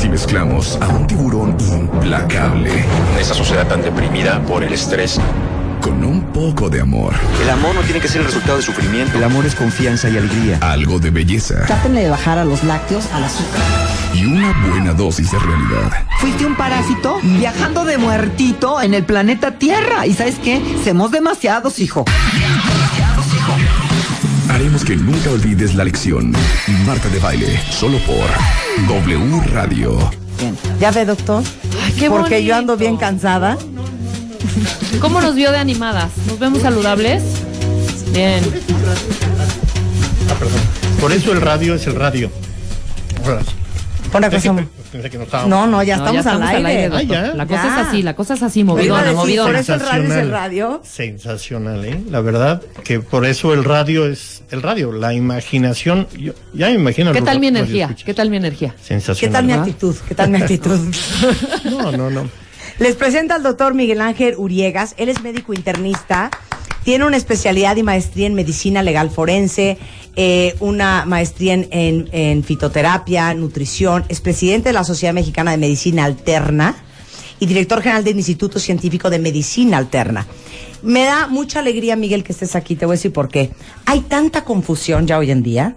Si mezclamos a un tiburón implacable en esta sociedad tan deprimida por el estrés. con un poco de amor, El amor no tiene que ser el resultado de sufrimiento. El amor es confianza y alegría. algo de belleza Trátenle de bajar a los lácteos al azúcar. y una buena dosis de realidad. Fuiste un parásito viajando de muertito en el planeta Tierra. ¿Y sabes qué? Somos demasiados, hijo. Haremos que nunca olvides la lección. Marta de baile, solo por W Radio. ¿Ya ve, doctor? qué Porque yo ando bien cansada. ¿Cómo nos vio de animadas? ¿Nos vemos saludables? Bien. Ah, perdón. Por eso el radio es el radio. Ahora, Una cosa. Que- pensé que no estábamos. No, no, ya No, estamos, al aire. Ah. La cosa Ya. es así, la cosa es así, movidona, decir, movidona. por eso el radio es el radio. Sensacional, ¿eh? La verdad que por eso el radio es el radio. La imaginación, yo ya me imagino. ¿Qué tal mi energía? ¿Qué tal mi energía? Sensacional. ¿Qué tal mi actitud? ¿Qué tal mi actitud? No, no, no. Les presenta al doctor Miguel Ángel Uriegas. Él es médico internista. Tiene una especialidad y maestría en medicina legal forense, eh, una maestría en, en- en fitoterapia, nutrición. Es presidente de la Sociedad Mexicana de Medicina Alterna y director general del Instituto Científico de Medicina Alterna. Me da mucha alegría, Miguel, que estés aquí. Te voy a decir por qué. Hay tanta confusión ya hoy en día.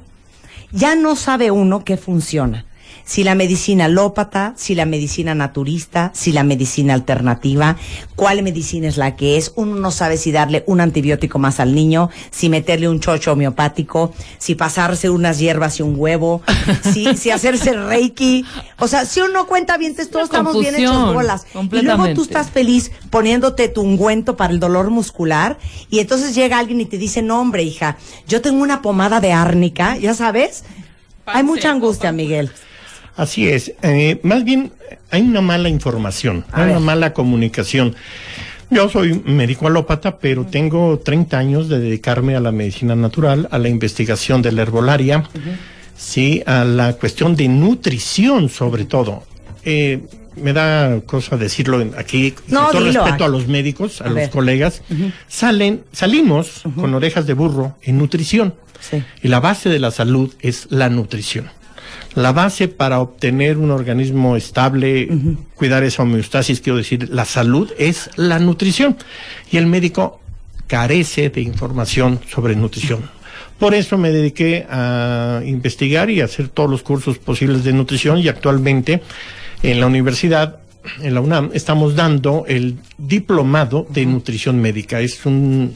Ya no sabe uno qué funciona. Si la medicina alópata, si la medicina naturista, si la medicina alternativa, cuál medicina es la que es. Uno no sabe si darle un antibiótico más al niño, si meterle un chocho homeopático, si pasarse unas hierbas y un huevo, si, si hacerse reiki. O sea, si uno cuenta bien, todos estamos bien hechos bolas. Y luego tú estás feliz poniéndote tu ungüento para el dolor muscular y entonces llega alguien y te dice, no hombre, hija, yo tengo una pomada de árnica, ya sabes. Hay mucha angustia, Miguel. Así es. Eh, más bien, hay una mala información, A hay ver. una mala comunicación. Yo soy médico alópata, pero tengo 30 años de dedicarme a la medicina natural, a la investigación de la herbolaria, sí, a la cuestión de nutrición sobre todo. Eh, me da cosa decirlo aquí, No, con todo dilo. respeto a los médicos, a, A los ver. colegas, salen, salimos con orejas de burro en nutrición. Sí. Y la base de la salud es la nutrición. La base para obtener un organismo estable, cuidar esa homeostasis, quiero decir, la salud es la nutrición. Y el médico carece de información sobre nutrición. Por eso me dediqué a investigar y a hacer todos los cursos posibles de nutrición y actualmente en la universidad, en la UNAM, estamos dando el diplomado de nutrición médica. Es un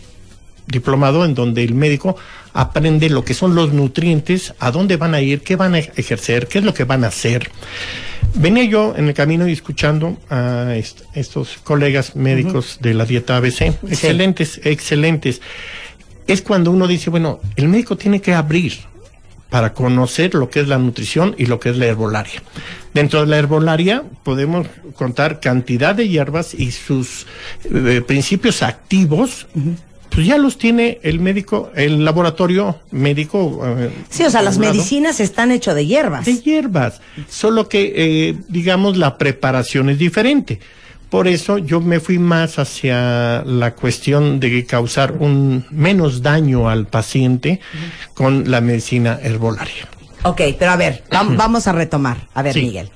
diplomado en donde el médico aprende lo que son los nutrientes, a dónde van a ir, qué van a ejercer, qué es lo que van a hacer. Venía yo en el camino y escuchando a est- estos colegas médicos de la dieta ABC, excelentes, excelentes. Es cuando uno dice, bueno, el médico tiene que abrir para conocer lo que es la nutrición y lo que es la herbolaria. Dentro de la herbolaria podemos contar cantidad de hierbas y sus eh, principios activos, pues ya los tiene el médico, el laboratorio médico. eh, Sí, o sea, las medicinas están hechas de hierbas. de hierbas, solo que, eh, digamos, la preparación es diferente. Por eso yo me fui más hacia la cuestión de causar un menos daño al paciente con la medicina herbolaria. Ok, pero a ver, vam- vamos a retomar. A ver, Sí. Miguel.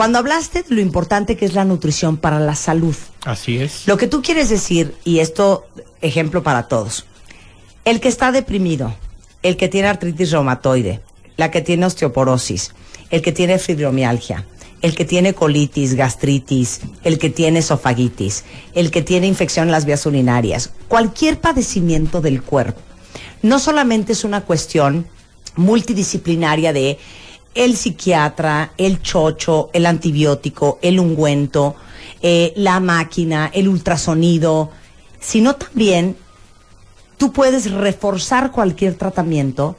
Cuando hablaste de lo importante que es la nutrición para la salud, Así es. lo que tú quieres decir, y esto ejemplo para todos, el que está deprimido, el que tiene artritis reumatoide, la que tiene osteoporosis, el que tiene fibromialgia, el que tiene colitis, gastritis, el que tiene esofagitis, el que tiene infección en las vías urinarias, cualquier padecimiento del cuerpo, no solamente es una cuestión multidisciplinaria de el psiquiatra, el chocho, el antibiótico, el ungüento, eh, la máquina, el ultrasonido, sino también tú puedes reforzar cualquier tratamiento,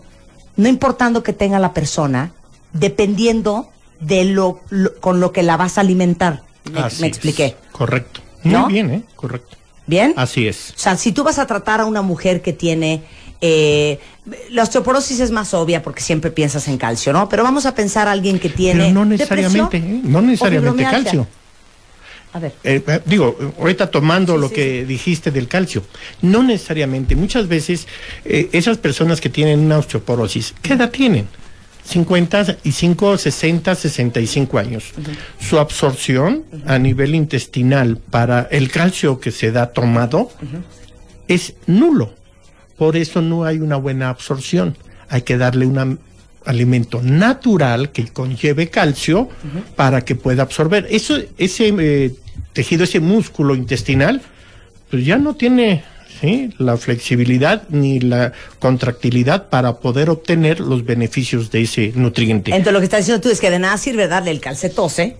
no importando que tenga la persona, dependiendo de lo, lo- con lo que la vas a alimentar. Me, Así me es. expliqué. Correcto. Muy ¿No? bien, ¿eh? Correcto. ¿Bien? Así es. O sea, si tú vas a tratar a una mujer que tiene... eh, la osteoporosis es más obvia porque siempre piensas en calcio, ¿no? Pero vamos a pensar a alguien que tiene... Pero no necesariamente, ¿eh? No necesariamente calcio. A ver. Eh, eh, digo, ahorita tomando Sí, lo sí, que dijiste del calcio, no necesariamente, muchas veces eh, esas personas que tienen una osteoporosis, ¿qué edad tienen? 55, 60, 65 años. Su absorción a nivel intestinal para el calcio que se da tomado es nulo. Por eso no hay una buena absorción. Hay que darle un alimento natural que conlleve calcio para que pueda absorber. Eso, ese eh, tejido, ese músculo intestinal, pues ya no tiene ¿sí? la flexibilidad ni la contractilidad para poder obtener los beneficios de ese nutriente. Entonces lo que estás diciendo tú es que de nada sirve darle el calcetose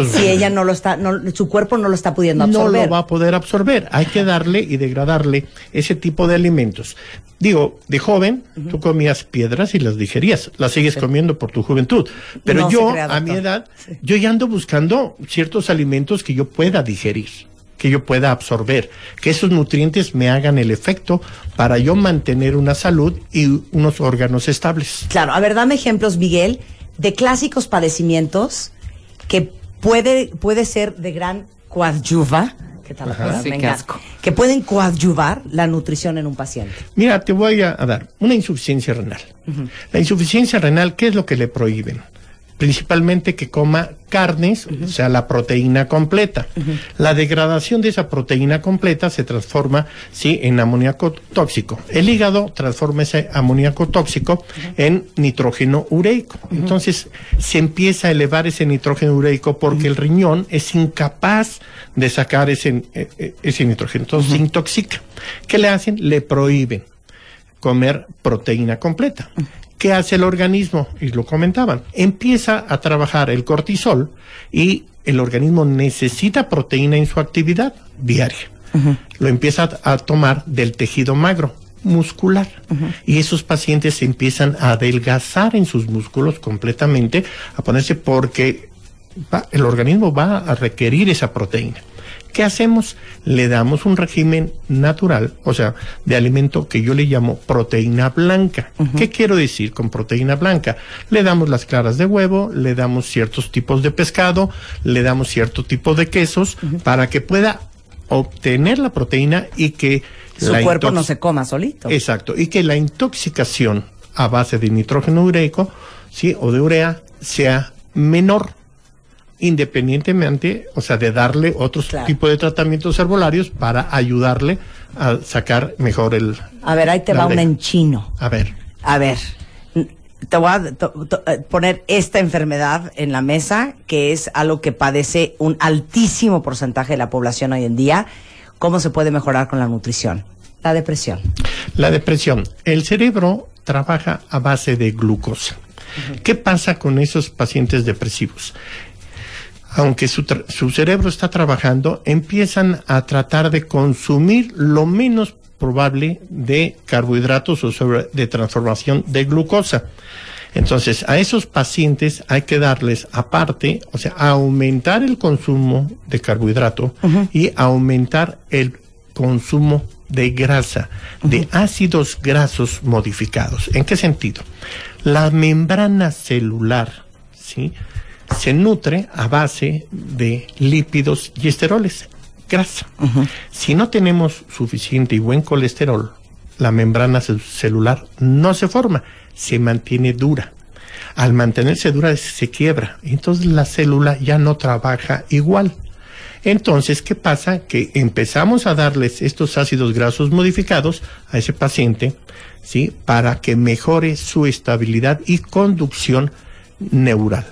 si ella no lo está, no, su cuerpo no lo está pudiendo no absorber. lo va a poder absorber. Hay que darle y degradarle ese tipo de alimentos. Digo, de joven, tú comías piedras y las digerías. Las sigues comiendo por tu juventud. Pero No yo, crea, a mi edad, yo ya ando buscando ciertos alimentos que yo pueda digerir, que yo pueda absorber, que esos nutrientes me hagan el efecto para yo mantener una salud y unos órganos estables. Claro, a ver, dame ejemplos, Miguel, de clásicos padecimientos que puede, puede ser de gran coadyuva. ¿Qué tal? la palabra? Sí, qué asco. Que pueden coadyuvar la nutrición en un paciente. Mira, te voy a, a dar una insuficiencia renal. La insuficiencia renal, ¿qué es lo que le prohíben? Principalmente que coma carnes, o sea, la proteína completa. La degradación de esa proteína completa se transforma, sí, en amoníaco tóxico. El hígado transforma ese amoníaco tóxico en nitrógeno ureico. Entonces, se empieza a elevar ese nitrógeno ureico porque el riñón es incapaz de sacar ese, eh, eh, ese nitrógeno. Entonces, se intoxica. ¿Qué le hacen? Le prohíben comer proteína completa. ¿Qué hace el organismo? Y lo comentaban. Empieza a trabajar el cortisol y el organismo necesita proteína en su actividad diaria. Lo empieza a, tomar del tejido magro muscular y esos pacientes se empiezan a adelgazar en sus músculos completamente a ponerse porque va- el organismo va a requerir esa proteína. ¿Qué hacemos? Le damos un régimen natural, o sea, de alimento que yo le llamo proteína blanca. ¿Qué quiero decir con proteína blanca? Le damos las claras de huevo, le damos ciertos tipos de pescado, le damos cierto tipo de quesos para que pueda obtener la proteína y que Su cuerpo no se coma solito. Exacto, y que la intoxicación a base de nitrógeno ureico, sí, o de urea sea menor independientemente, o sea, de darle otros Claro. tipos de tratamientos herbolarios para ayudarle a sacar mejor el A ver, ahí te va una oreja. en chino. A ver, A ver, te voy a eh, poner esta enfermedad en la mesa, que es algo que padece un altísimo porcentaje de la población hoy en día. ¿Cómo se puede mejorar con la nutrición? La depresión. la depresión. El cerebro trabaja a base de glucosa. ¿Qué pasa con esos pacientes depresivos? Aunque su, su cerebro está trabajando, empiezan a tratar de consumir lo menos probable de carbohidratos o sobre- de transformación de glucosa. Entonces, a esos pacientes hay que darles aparte, o sea, aumentar el consumo de carbohidrato y aumentar el consumo de grasa, de ácidos grasos modificados. ¿En qué sentido? La membrana celular, ¿sí? Se nutre a base de lípidos y esteroles, grasa. Si no tenemos suficiente y buen colesterol, la membrana ce- celular no se forma, se mantiene dura. Al mantenerse dura se quiebra, entonces la célula ya no trabaja igual. Entonces, ¿qué pasa? Que empezamos a darles estos ácidos grasos modificados a ese paciente, ¿sí? Para que mejore su estabilidad y conducción neural.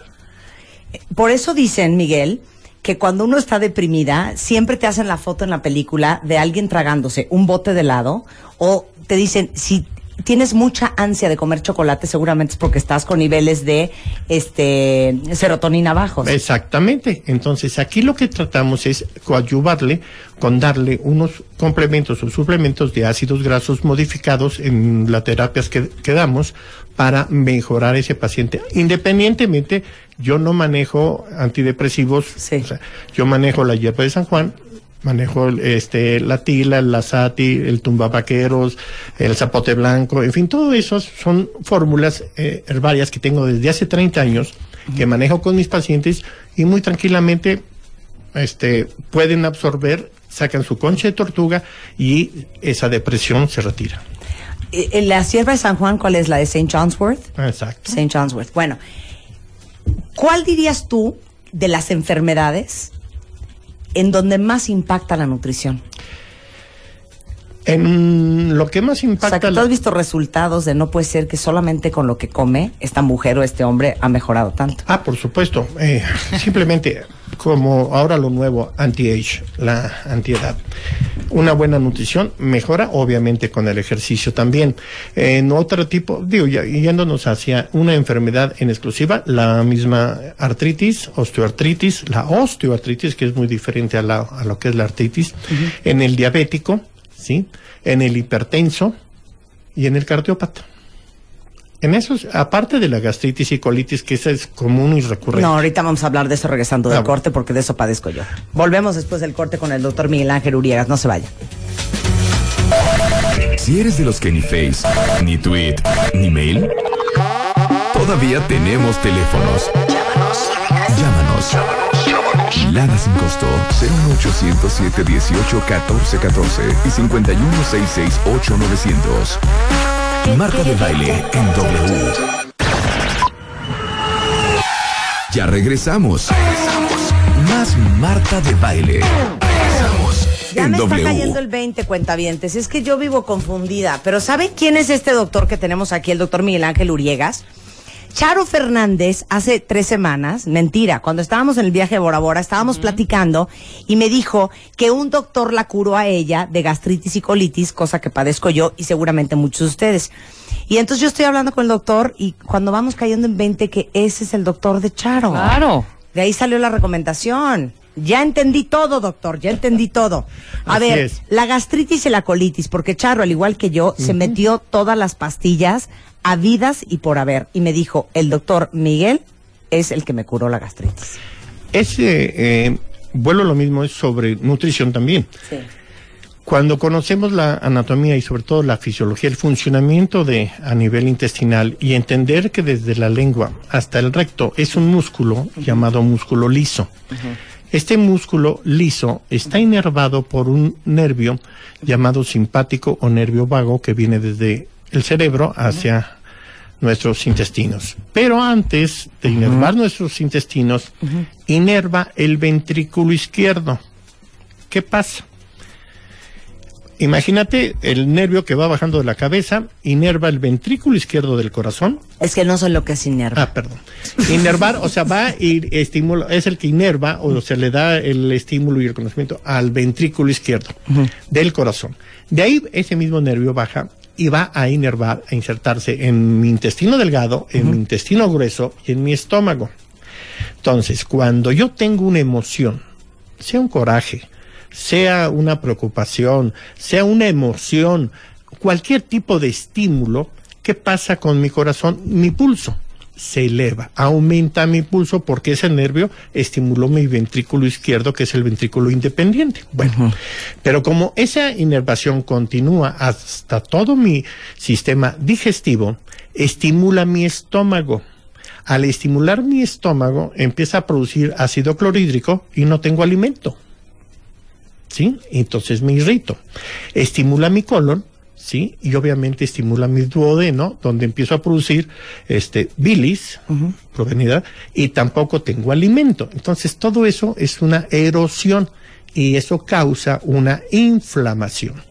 Por eso dicen, Miguel, que cuando uno está deprimida, siempre te hacen la foto en la película de alguien tragándose un bote de helado o te dicen, si tienes mucha ansia de comer chocolate, seguramente es porque estás con niveles de este serotonina bajos. Exactamente. Entonces, aquí lo que tratamos es coadyuvarle con darle unos complementos o suplementos de ácidos grasos modificados en las terapias que, que damos para mejorar ese paciente. Independientemente, yo no manejo antidepresivos, Sí. o sea, yo manejo la hierba de San Juan, manejo este la tila, el lasati, el tumbabaqueros, el zapote blanco, en fin, todo eso son fórmulas eh, herbarias que tengo desde hace 30 años que manejo con mis pacientes y muy tranquilamente este pueden absorber, sacan su concha de tortuga y esa depresión se retira. Eh, eh, La sierva de San Juan, ¿cuál es? La de St. John'sworth. Exacto. St. John'sworth. Bueno, ¿cuál dirías tú de las enfermedades en donde más impacta la nutrición? En lo que más O sea, impacta que tú has visto resultados de no puede ser que solamente con lo que come esta mujer o este hombre ha mejorado tanto. Ah, por supuesto. Eh, simplemente como ahora lo nuevo, anti-age, la antiedad. Una buena nutrición mejora, obviamente, con el ejercicio también. En otro tipo, digo, yéndonos hacia una enfermedad en exclusiva, la misma artritis, osteoartritis, la osteoartritis, que es muy diferente a, la, a lo que es la artritis, en el diabético, ¿sí? En el hipertenso y en el cardiópata. En esos, aparte de la gastritis y colitis, que esa es común y recurrente. No, ahorita vamos a hablar de eso regresando del Ah, corte porque de eso padezco yo. Volvemos después del corte con el doctor Miguel Ángel Uriegas. No se vaya. Si eres de los que ni Face, ni Tweet, ni Mail, todavía tenemos teléfonos. Llámanos. Lada sin costo 01807 18 14 14 y 5166 900. Marta de baile en W. Ya regresamos. Más Marta de baile. Regresamos Ya en me está cayendo el 20, cuentavientes. Es que yo vivo confundida. Pero ¿sabe quién es este doctor que tenemos aquí, el doctor Miguel Ángel Uriegas? Charo Fernández, hace tres semanas, mentira, cuando estábamos en el viaje de Bora Bora, estábamos platicando y me dijo que un doctor la curó a ella de gastritis y colitis, cosa que padezco yo y seguramente muchos de ustedes. Y entonces yo estoy hablando con el doctor y cuando vamos cayendo en 20 que ese es el doctor de Charo. Claro. De ahí salió la recomendación. Ya entendí todo, doctor, ya entendí todo. A Así ver, es. la gastritis y la colitis, porque Charro, al igual que yo, se metió todas las pastillas habidas y por haber. Y me dijo, el doctor Miguel es el que me curó la gastritis. Ese, eh, vuelvo a lo mismo, es sobre nutrición también. Sí. Cuando conocemos la anatomía y sobre todo la fisiología, el funcionamiento de a nivel intestinal y entender que desde la lengua hasta el recto es un músculo llamado músculo liso. Este músculo liso está inervado por un nervio llamado simpático o nervio vago que viene desde el cerebro hacia nuestros intestinos. Pero antes de inervar nuestros intestinos, inerva el ventrículo izquierdo. ¿Qué pasa? Imagínate el nervio que va bajando de la cabeza, inerva el ventrículo izquierdo del corazón. Es que no sé lo que es inerva. Ah, perdón. Inervar, o sea, va y estimula, es el que inerva, o se le da el estímulo y el conocimiento al ventrículo izquierdo del corazón. De ahí ese mismo nervio baja y va a inervar, a insertarse en mi intestino delgado, en mi intestino grueso y en mi estómago. Entonces, cuando yo tengo una emoción, sea un coraje, sea una preocupación, sea una emoción, cualquier tipo de estímulo, ¿qué pasa con mi corazón? Mi pulso se eleva, aumenta mi pulso porque ese nervio estimuló mi ventrículo izquierdo, que es el ventrículo independiente. Bueno, pero como esa inervación continúa hasta todo mi sistema digestivo, estimula mi estómago. Al estimular mi estómago, empieza a producir ácido clorhídrico y no tengo alimento. ¿sí? Entonces me irrito. Estimula mi colon, ¿sí? Y obviamente estimula mi duodeno, donde empiezo a producir este bilis provenida y tampoco tengo alimento. Entonces todo eso es una erosión y eso causa una inflamación.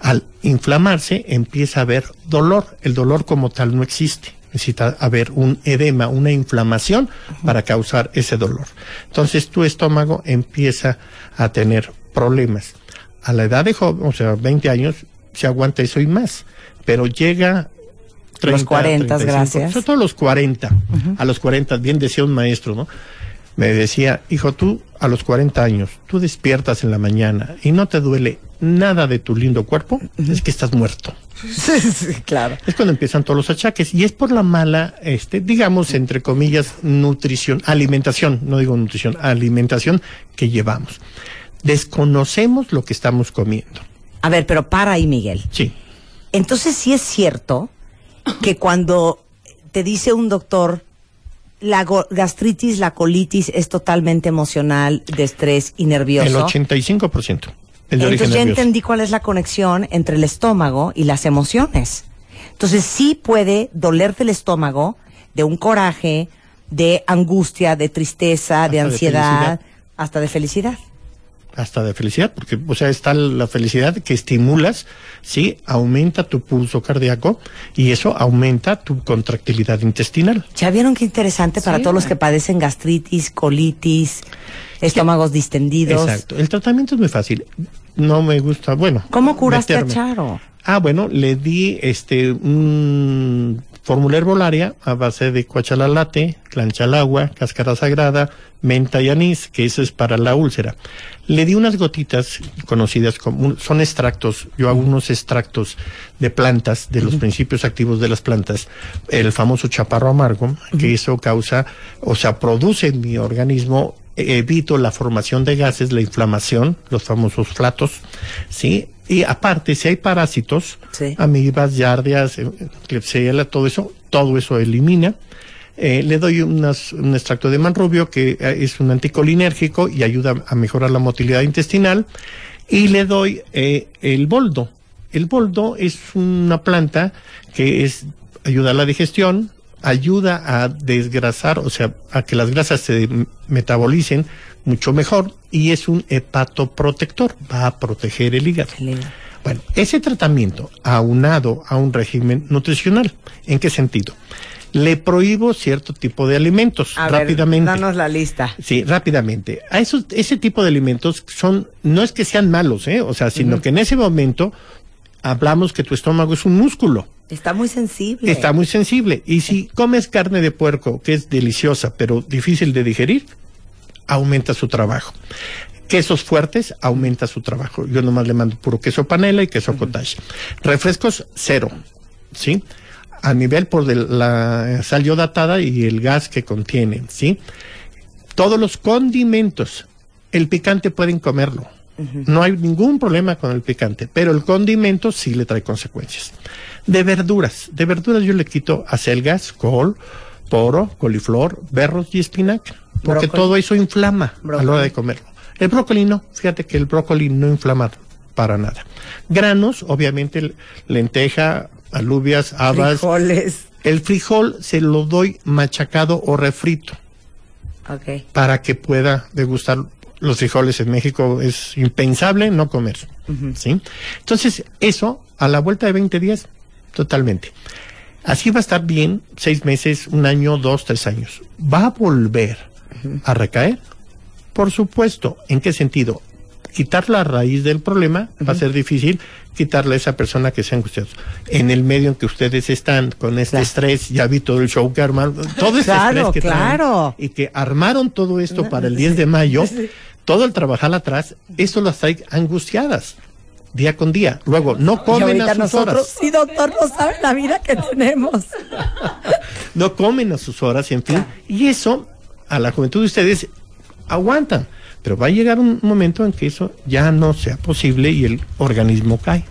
Al inflamarse empieza a haber dolor. El dolor como tal no existe. Necesita haber un edema, una inflamación para causar ese dolor. Entonces tu estómago empieza a tener problemas. A la edad de joven, o sea, 20 años, se aguanta eso y más. pero llega... Los 40, 35, gracias. Sobre todo los 40. A los 40, bien decía un maestro, ¿no? Me decía, hijo, tú a los 40 años, tú despiertas en la mañana y no te duele nada de tu lindo cuerpo, es que estás muerto. Sí, sí, claro. Es cuando empiezan todos los achaques y es por la mala, este, digamos, entre comillas, nutrición, alimentación, no digo nutrición, alimentación que llevamos. Desconocemos lo que estamos comiendo. A ver, pero para ahí, Miguel. Sí. Entonces sí es cierto que cuando te dice un doctor la gastritis, la colitis es totalmente emocional, de estrés y nervioso. El 85%. El de Entonces ya nervioso. entendí cuál es la conexión entre el estómago y las emociones. Entonces sí puede dolerte el estómago de un coraje, de angustia, de tristeza, de Hasta de ansiedad, hasta de felicidad. Hasta de felicidad, porque, o sea, está la felicidad que estimulas, sí, aumenta tu pulso cardíaco y eso aumenta tu contractilidad intestinal. ¿Ya vieron qué interesante para Sí. todos los que padecen gastritis, colitis, estómagos distendidos? Exacto. El tratamiento es muy fácil. No me gusta, bueno. ¿Cómo curaste meterme. a Charo? Ah, bueno, le di este un fórmula herbolaria a base de cuachalalate, plancha al agua, cáscara sagrada, menta y anís, que eso es para la úlcera. Le di unas gotitas conocidas como son extractos, yo hago unos extractos de plantas, de los principios activos de las plantas, el famoso chaparro amargo, que eso causa, o sea, produce en mi organismo evito la formación de gases, la inflamación, los famosos flatos, ¿sí? Y aparte, si hay parásitos, Sí. amibas, yardias, eh, Klebsiella, todo eso, todo eso elimina. Eh, le doy unas- un extracto de manrubio que eh, es un anticolinérgico y ayuda a mejorar la motilidad intestinal. Y le doy eh, el boldo. El boldo es una planta que es ayuda a la digestión, ayuda a desgrasar, o sea, a que las grasas se metabolicen mucho mejor y es un hepatoprotector, va a proteger el hígado. El hígado. Bueno, ese tratamiento aunado a un régimen nutricional, ¿en qué sentido? Le prohíbo cierto tipo de alimentos A ver, rápidamente. danos la lista. Sí, rápidamente. A esos, ese tipo de alimentos son, no es que sean malos, ¿eh? O sea, sino que en ese momento hablamos que tu estómago es un músculo. Está muy sensible. Está muy sensible. Y si comes carne de puerco, que es deliciosa, pero difícil de digerir, aumenta su trabajo. Quesos fuertes, aumenta su trabajo. Yo nomás le mando puro queso panela y queso cottage. Refrescos, cero. ¿Sí? A nivel por de la sal iodatada y el gas que contiene. ¿Sí? Todos los condimentos. El picante pueden comerlo. No hay ningún problema con el picante, pero el condimento sí le trae consecuencias. De verduras, de verduras yo le quito acelgas, col, poro, coliflor, berros y espinaca, porque Brócoli. todo eso inflama a la hora de comerlo. El brócoli no, fíjate que el brócoli no inflama para nada. Granos, obviamente lenteja, alubias, habas. Frijoles. El frijol se lo doy machacado o refrito Ok. para que pueda degustar los frijoles en México es impensable no comer, ¿sí? Entonces, eso a la vuelta de 20 días, totalmente. Así va a estar bien seis meses, un año, dos, tres años. ¿Va a volver a recaer? Por supuesto. ¿En qué sentido? Quitar la raíz del problema va a ser difícil quitarle a esa persona que sea angustiada. En el medio en que ustedes están con este Claro. estrés, ya vi todo el show que armaron, todo ese Claro, estrés que traen, claro. y que armaron todo esto para el 10 de mayo, todo el trabajar atrás, eso las trae angustiadas día con día. Luego, no comen a sus nosotros, horas. sí, doctor, no sabe la vida que tenemos. no comen a sus horas, en fin. Y eso, a la juventud de ustedes, aguantan. Pero va a llegar un momento en que eso ya no sea posible y el organismo cae.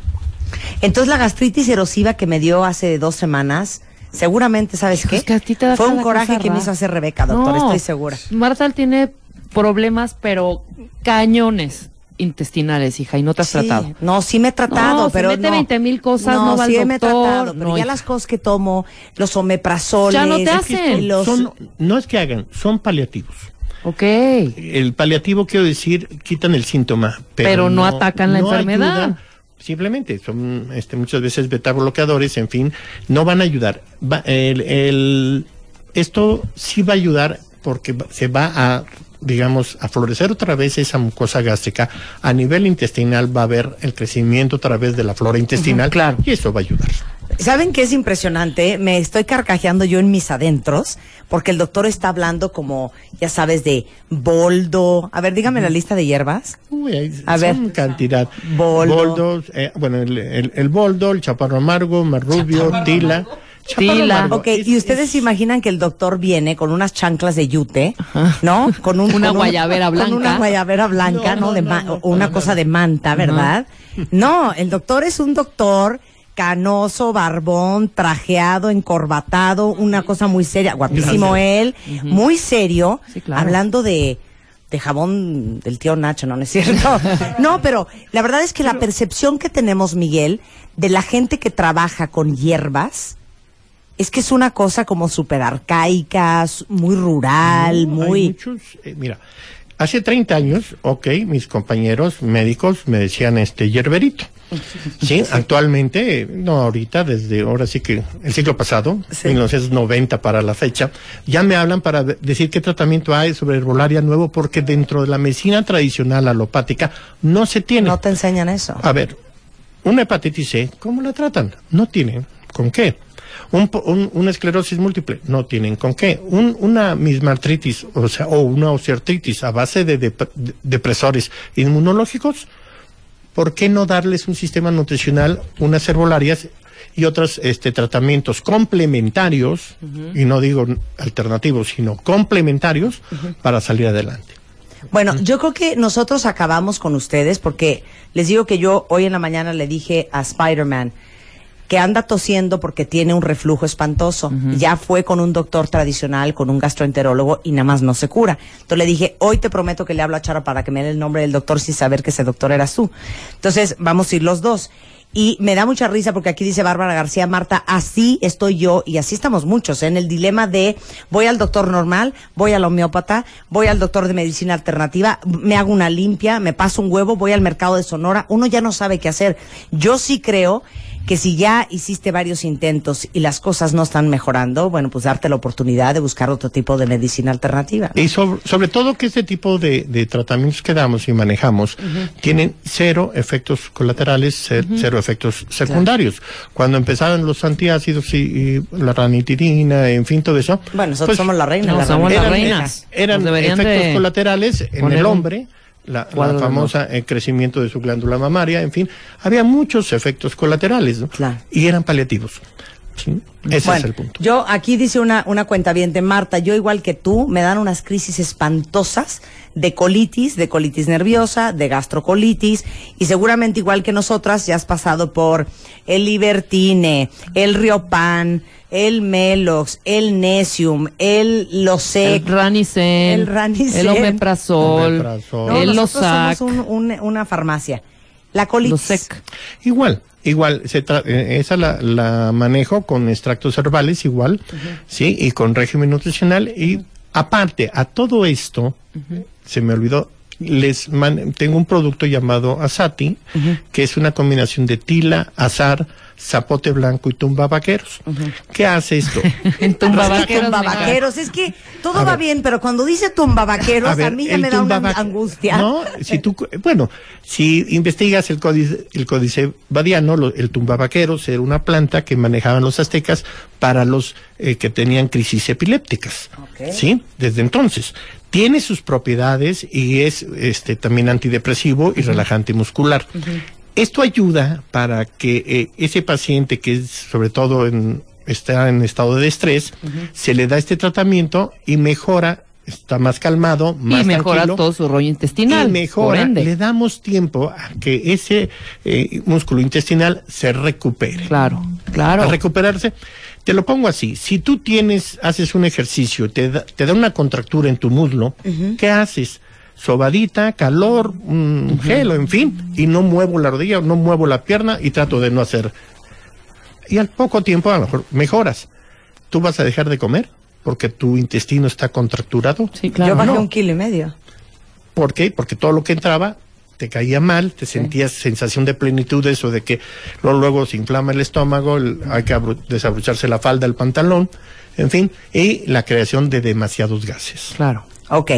Entonces la gastritis erosiva que me dio hace dos semanas, seguramente, ¿sabes qué? es que a ti te da Fue un coraje que me hizo hacer Rebeca, doctor, No, estoy segura. Martal tiene problemas, pero cañones intestinales, hija, y no te has Sí, tratado. No, sí me he tratado, No, pero mete no. 20,000 cosas, no va al sí me he tratado, pero no, ya hija. las cosas que tomo, los omeprazoles. Ya no te en hacen. los- Son, no es que hagan, son paliativos. Ok. El paliativo, quiero decir, quitan el síntoma, pero, Pero no atacan la enfermedad. ayudan. simplemente son este, muchas veces beta bloqueadores, en fin, no van a ayudar. Va- el, el- esto sí va a ayudar porque va- se va a digamos, a florecer otra vez esa mucosa gástrica, a nivel intestinal va a haber el crecimiento otra vez de la flora intestinal claro. y eso va a ayudar. ¿Saben qué es impresionante? Me estoy carcajeando yo en mis adentros, porque el doctor está hablando como, ya sabes, de boldo. A ver, dígame la lista de hierbas. Uy, hay A son ver. cantidad. Boldo. Boldos, eh, bueno, el, el, el boldo, el chaparro amargo, marrubio, tila. Tila. Ok, y ustedes se imaginan que el doctor viene con unas chanclas de yute, ¿no? Con un, Una con un- guayabera Con una blanca. guayabera blanca, ¿no? de una cosa de manta, ¿verdad? No, el doctor es un doctor canoso, barbón, trajeado, encorbatado, una cosa muy seria, guapísimo él, muy serio, Sí, claro. hablando de de jabón del tío Nacho, no, no es cierto. No, pero la verdad es que la percepción que tenemos, Miguel, de la gente que trabaja con hierbas, es que es una cosa como súper arcaica, muy rural, No, hay muy... muchos, eh, mira, hace 30 años, ok, mis compañeros médicos me decían este hierberito. Sí, actualmente, no ahorita, desde ahora sí que el siglo pasado, Sí. 1990 para la fecha, ya me hablan para de- decir qué tratamiento hay sobre herbolaria nuevo, porque dentro de la medicina tradicional alopática no se tiene. No te enseñan eso. A ver, una hepatitis C, ¿cómo la tratan? No tienen con qué. Un, un- una esclerosis múltiple, no tienen con qué. Un- una misma artritis, o sea, o una osteoartritis a base de, dep- de- depresores inmunológicos, ¿por qué no darles un sistema nutricional, unas herbolarias y otros este, tratamientos complementarios, y no digo alternativos, sino complementarios, para salir adelante? Bueno, yo creo que nosotros acabamos con ustedes porque les digo que yo hoy en la mañana le dije a Spider-Man que anda tosiendo porque tiene un reflujo espantoso. Ya fue con un doctor tradicional, con un gastroenterólogo y nada más no se cura. Entonces le dije, hoy te prometo que le hablo a Charo para que me dé el nombre del doctor sin saber que ese doctor eras tú. Entonces vamos a ir los dos. Y me da mucha risa porque aquí dice Bárbara García Marta, así estoy yo y así estamos muchos, ¿eh? en el dilema de voy al doctor normal, voy al homeópata, voy al doctor de medicina alternativa, me hago una limpia, me paso un huevo, voy al mercado de Sonora, uno ya no sabe qué hacer. Yo sí creo que si ya hiciste varios intentos y las cosas no están mejorando, bueno, pues darte la oportunidad de buscar otro tipo de medicina alternativa. ¿no? Y sobre, sobre todo que este tipo de, de tratamientos que damos y manejamos tienen cero efectos colaterales, cer- cero efectos secundarios. Cuando empezaron los antiácidos y, y la ranitidina, en fin, todo eso. Bueno, nosotros pues, somos la reina. no, la somos las reina. eran, reinas. eran efectos de colaterales en el un hombre. La, famosa eh, crecimiento de su glándula mamaria, en fin, había muchos efectos colaterales ¿no? Claro. y eran paliativos. ¿Sí? Ese Bueno, es el punto. Yo aquí dice una, una cuenta bien de Marta, yo igual que tú, me dan unas crisis espantosas de colitis, de colitis nerviosa, de gastrocolitis, y seguramente igual que nosotras ya has pasado por el Libertine, el Riopan, el Melox, el Nesium, el Losec. El Ranicen, El Ranicen. el Omeprazol, Omeprazol. No, el nosotros Losac, somos un- un- una farmacia. La colitis. Igual, igual, se tra- eh, esa la, la manejo con extractos herbales igual, sí, y con régimen nutricional. Y aparte a todo esto, se me olvidó, les man- tengo un producto llamado Asati, que es una combinación de tila, azar, zapote blanco y tumba vaqueros. ¿Qué hace esto? En tumba Es que vaqueros, tumba vaqueros, es que todo A va ver. bien, pero cuando dice tumba vaqueros, a, ver, mí ya me da una angustia. No, si tú, bueno, si investigas el códice, el códice badiano, lo- el tumbabaqueros era una planta que manejaban los aztecas para los eh, que tenían crisis epilépticas. Sí, desde entonces. Tiene sus propiedades y es este también antidepresivo y relajante muscular. Esto ayuda para que eh, ese paciente que es sobre todo en, está en estado de estrés, se le da este tratamiento y mejora, está más calmado, más y mejora tranquilo, todo su rollo intestinal. y mejora, le damos tiempo a que ese eh, músculo intestinal se recupere. Claro, claro. Al recuperarse, te lo pongo así, si tú tienes, haces un ejercicio, te da, te da una contractura en tu muslo, ¿qué haces? Sobadita, calor, un gel, o en fin, y no muevo la rodilla, no muevo la pierna y trato de no hacer. Y al poco tiempo a lo mejor mejoras. ¿Tú vas a dejar de comer? Porque tu intestino está contracturado. Sí, claro. Yo bajé no. un kilo y medio. ¿Por qué? Porque todo lo que entraba te caía mal, te sentías sensación de plenitud, eso de que luego, luego se inflama el estómago, el- hay que abro- desabrocharse la falda, el pantalón, en fin, y la creación de demasiados gases. Claro. Ok.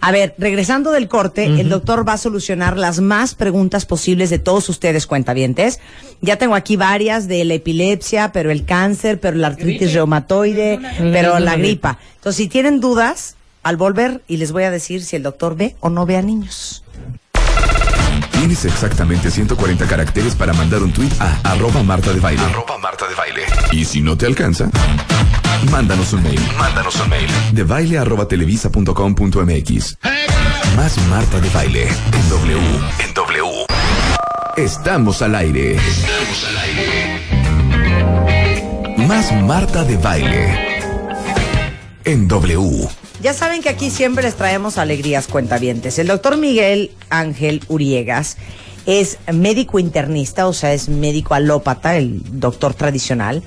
A ver, regresando del corte, el doctor va a solucionar las más preguntas posibles de todos ustedes, cuentavientes. Ya tengo aquí varias de la epilepsia, pero el cáncer, pero la artritis reumatoide, pero la gripa. Entonces, si tienen dudas, al volver y les voy a decir si el doctor ve o no ve a niños. Tienes exactamente 140 caracteres para mandar un tweet a arroba Marta de Baile. Arroba Marta de Baile. Y si no te alcanza, mándanos un mail. Mándanos un mail. De baile arroba televisa.com.mx. Más Marta de Baile. En W. En W. Estamos al aire. Estamos al aire. Más Marta de Baile. En W. Ya saben que aquí siempre les traemos alegrías cuentavientes. El doctor Miguel Ángel Uriegas es médico internista, o sea, es médico alópata, el doctor tradicional,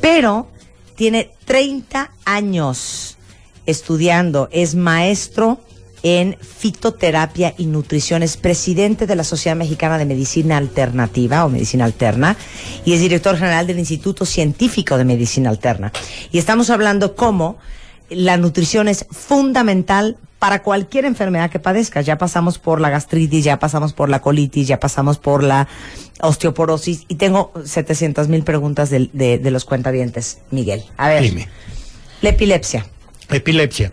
pero tiene 30 años estudiando, es maestro en fitoterapia y nutrición, es presidente de la Sociedad Mexicana de Medicina Alternativa o Medicina Alterna y es director general del Instituto Científico de Medicina Alterna. Y estamos hablando cómo la nutrición es fundamental para cualquier enfermedad que padezcas. Ya pasamos por la gastritis, ya pasamos por la colitis, ya pasamos por la osteoporosis y tengo 700 mil preguntas de, de, de los cuentavientes, Miguel. A ver, Dime. la epilepsia. Epilepsia.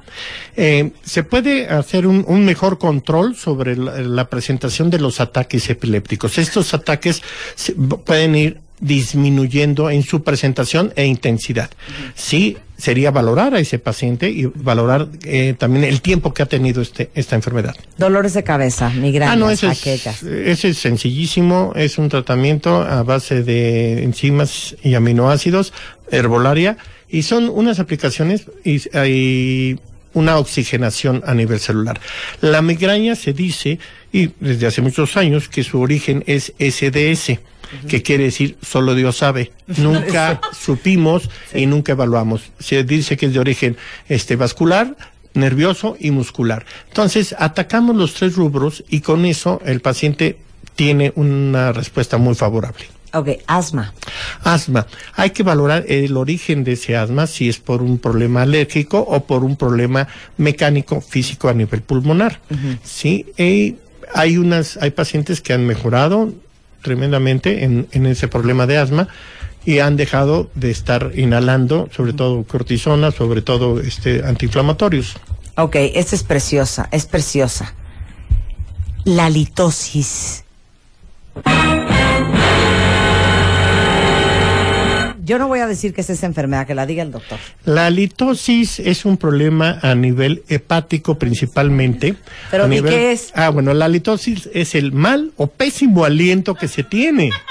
Eh, ¿Se puede hacer un, un mejor control sobre la, la presentación de los ataques epilépticos? Estos ataques se- pueden ir disminuyendo en su presentación e intensidad. Sí, sería valorar a ese paciente y valorar eh, también el tiempo que ha tenido este, esta enfermedad. Dolores de cabeza, migrañas, Ah, no, ese es, ese es sencillísimo, es un tratamiento a base de enzimas y aminoácidos, herbolaria, y son unas aplicaciones y, y una oxigenación a nivel celular. La migraña se dice, y desde hace muchos años, que su origen es SDS, que quiere decir solo Dios sabe. Nunca supimos y nunca evaluamos. Se dice que es de origen este vascular, nervioso y muscular. Entonces, atacamos los tres rubros y con eso el paciente tiene una respuesta muy favorable. Ok, asma. Asma. Hay que valorar el origen de ese asma, si es por un problema alérgico o por un problema mecánico físico a nivel pulmonar. Sí, y hay unas, hay pacientes que han mejorado tremendamente en, en ese problema de asma y han dejado de estar inhalando, sobre todo cortisona, sobre todo este antiinflamatorios. Ok, esta es preciosa, es preciosa. La litosis. Yo no voy a decir que es esa enfermedad, que la diga el doctor. La litosis es un problema a nivel hepático principalmente. Pero, A ¿y nivel- qué es? Ah, bueno, la litosis es el mal o pésimo aliento que se tiene.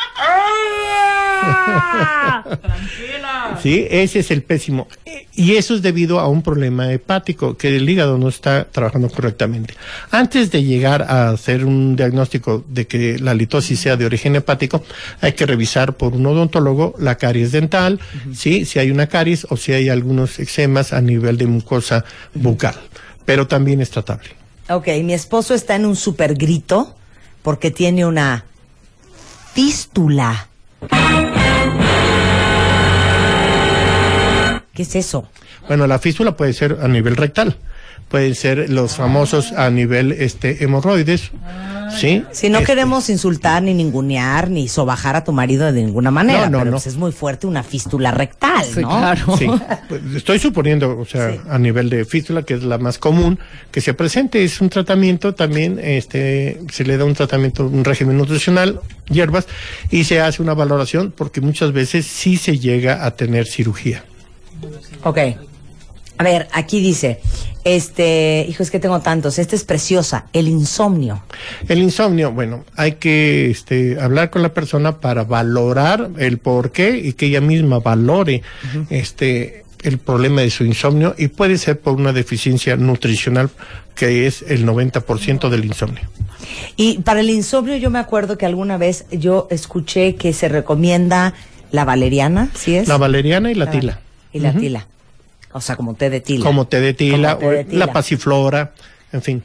Sí, ese es el pésimo. Y eso es debido a un problema hepático, que el hígado no está trabajando correctamente. Antes de llegar a hacer un diagnóstico de que la litosis sea de origen hepático, hay que revisar por un odontólogo la caries dental, sí, si hay una caries o si hay algunos eczemas a nivel de mucosa bucal. Pero también es tratable. Ok, mi esposo está en un super grito porque tiene una fístula. ¿Qué es eso? Bueno, la fístula puede ser a nivel rectal, pueden ser los famosos a nivel este hemorroides, ¿sí? Si no Este, queremos insultar, ni ningunear, ni sobajar a tu marido de ninguna manera, No, no, pero no. pues es muy fuerte una fístula rectal, Sí, ¿no? claro. Sí, pues, estoy suponiendo, o sea, Sí. a nivel de fístula, que es la más común, que se presente, es un tratamiento también, este, se le da un tratamiento, un régimen nutricional, hierbas, y se hace una valoración, porque muchas veces sí se llega a tener cirugía. Ok. A ver, aquí dice, este, hijo, es que tengo tantos, esta es preciosa, el insomnio. El insomnio, bueno, hay que este, hablar con la persona para valorar el por qué y que ella misma valore este el problema de su insomnio y puede ser por una deficiencia nutricional que es el 90% del insomnio. Y para el insomnio yo me acuerdo que alguna vez yo escuché que se recomienda la valeriana, ¿sí es? La valeriana y la La- tila. Y la tila. O sea, como té de tila. Como té de tila, la pasiflora. En fin.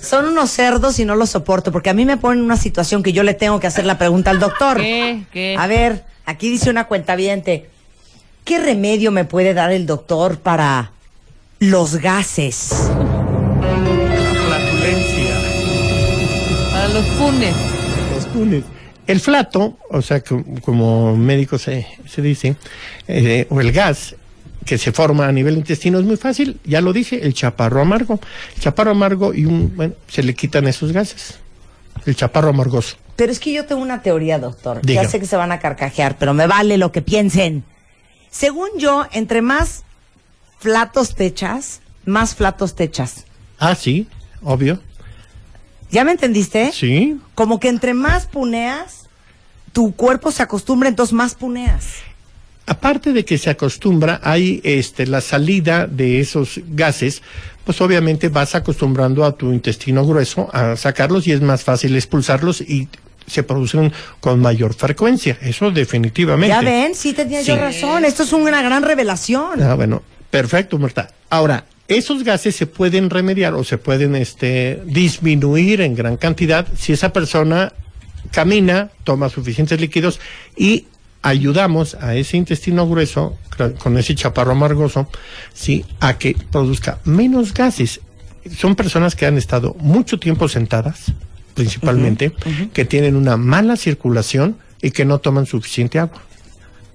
Son unos cerdos y no los soporto, porque a mí me ponen en una situación que yo le tengo que hacer la pregunta al doctor. ¿Qué? ¿Qué? A ver, aquí dice una cuenta viente. ¿Qué remedio me puede dar el doctor para los gases? La flatulencia. Para los punes. Los punes. El flato, o sea, como médico se, dice, eh, o el gas, que se forma a nivel intestino es muy fácil, ya lo dije, el chaparro amargo. El chaparro amargo y un, bueno, se le quitan esos gases. El chaparro amargoso. Pero es que yo tengo una teoría, doctor. Diga. Ya sé que se van a carcajear, pero me vale lo que piensen. Según yo, entre más flatos te echas, más flatos te echas. Ah, sí, obvio. ¿Ya me entendiste? Sí, Como que entre más puneas, tu cuerpo se acostumbra, entonces más puneas. Aparte de que se acostumbra, hay este la salida de esos gases, pues obviamente vas acostumbrando a tu intestino grueso a sacarlos y es más fácil expulsarlos y se producen con mayor frecuencia. Eso definitivamente. ¿Ya ven? Sí tenía yo razón. Esto es una gran revelación. Ah, bueno, perfecto, Marta. Ahora, esos gases se pueden remediar o se pueden este, disminuir en gran cantidad si esa persona camina, toma suficientes líquidos y ayudamos a ese intestino grueso, con ese chaparro amargoso, sí, a que produzca menos gases. Son personas que han estado mucho tiempo sentadas, principalmente, que tienen una mala circulación y que no toman suficiente agua.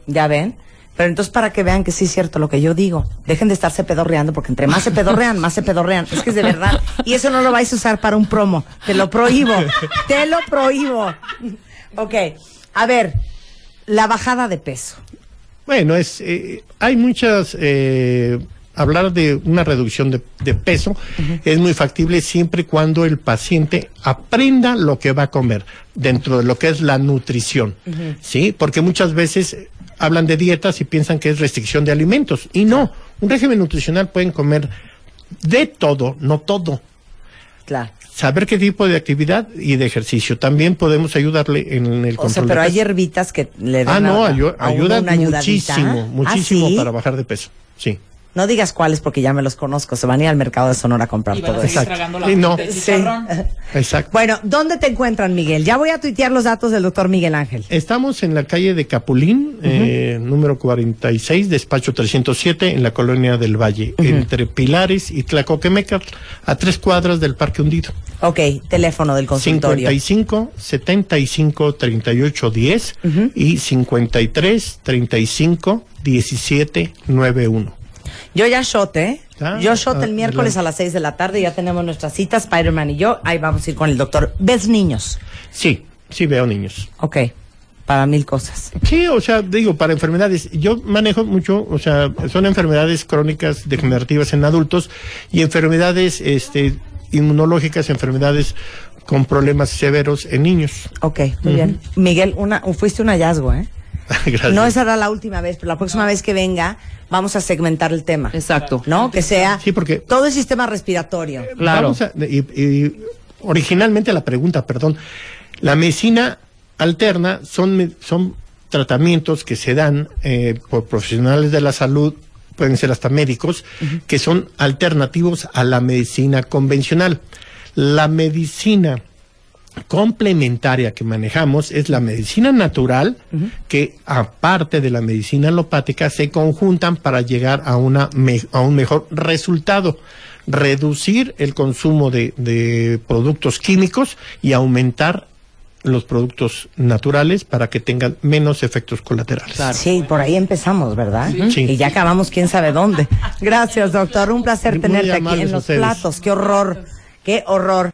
¿Ya ven? Pero entonces para que vean que sí es cierto lo que yo digo, dejen de estarse pedorreando porque entre más se pedorrean, más se pedorrean. Es que es de verdad. Y eso no lo vais a usar para un promo. Te lo prohíbo. Te lo prohíbo. Ok. A ver, la bajada de peso. Bueno, es eh, hay muchas eh, hablar de una reducción de, de peso es muy factible siempre y cuando el paciente aprenda lo que va a comer dentro de lo que es la nutrición, sí, porque muchas veces hablan de dietas y piensan que es restricción de alimentos y no, un régimen nutricional pueden comer de todo, no todo. Claro. Saber qué tipo de actividad y de ejercicio. También podemos ayudarle en el O control sea, de pero hay hierbitas que le Ah, dan no, a- ayu- a uno ayuda una ayudadita. muchísimo, muchísimo ¿Ah, sí? para bajar de peso. Sí. No digas cuáles porque ya me los conozco. Se van a ir al mercado de Sonora a comprar Y van a todo seguir eso. La Y no. Sí. Exacto. Bueno, ¿dónde te encuentran, Miguel? Ya voy a tuitear los datos del doctor Miguel Ángel. Estamos en la calle de Capulín, eh, número 46, despacho 307, en la colonia del Valle, entre Pilares y Tlacoquemeca, a tres cuadras del Parque Hundido. Ok, teléfono del consultorio. 55 75 38 10 y 53 35 17 91. Yo ya shot, ¿eh? Ah, yo shot ah, el miércoles adelante. a las 6 de la tarde. Ya tenemos nuestra cita, Spider-Man y yo. Ahí vamos a ir con el doctor. ¿Ves niños? Sí, sí veo niños. Ok, para mil cosas. Sí, o sea, digo, para enfermedades. Yo manejo mucho, o sea, son enfermedades crónicas degenerativas en adultos y enfermedades este, inmunológicas, enfermedades con problemas severos en niños. Ok, muy bien. Miguel, una, fuiste un hallazgo, ¿eh? Gracias. No será la última vez, pero la próxima vez que venga vamos a segmentar el tema. Exacto. ¿No? Que sea Sí, porque- todo el sistema respiratorio. Claro. Vamos a- y, y originalmente la pregunta, perdón, la medicina alterna son, son tratamientos que se dan eh, por profesionales de la salud, pueden ser hasta médicos, que son alternativos a la medicina convencional. La medicina complementaria que manejamos es la medicina natural, que aparte de la medicina alopática se conjuntan para llegar a, una me- a un mejor resultado. Reducir el consumo de, de productos químicos y aumentar los productos naturales para que tengan menos efectos colaterales. Sí, por ahí empezamos, ¿verdad? Sí. Y ya acabamos quién sabe dónde. Gracias, doctor. Un placer tenerte aquí en los ustedes. platos. Qué horror. Qué horror.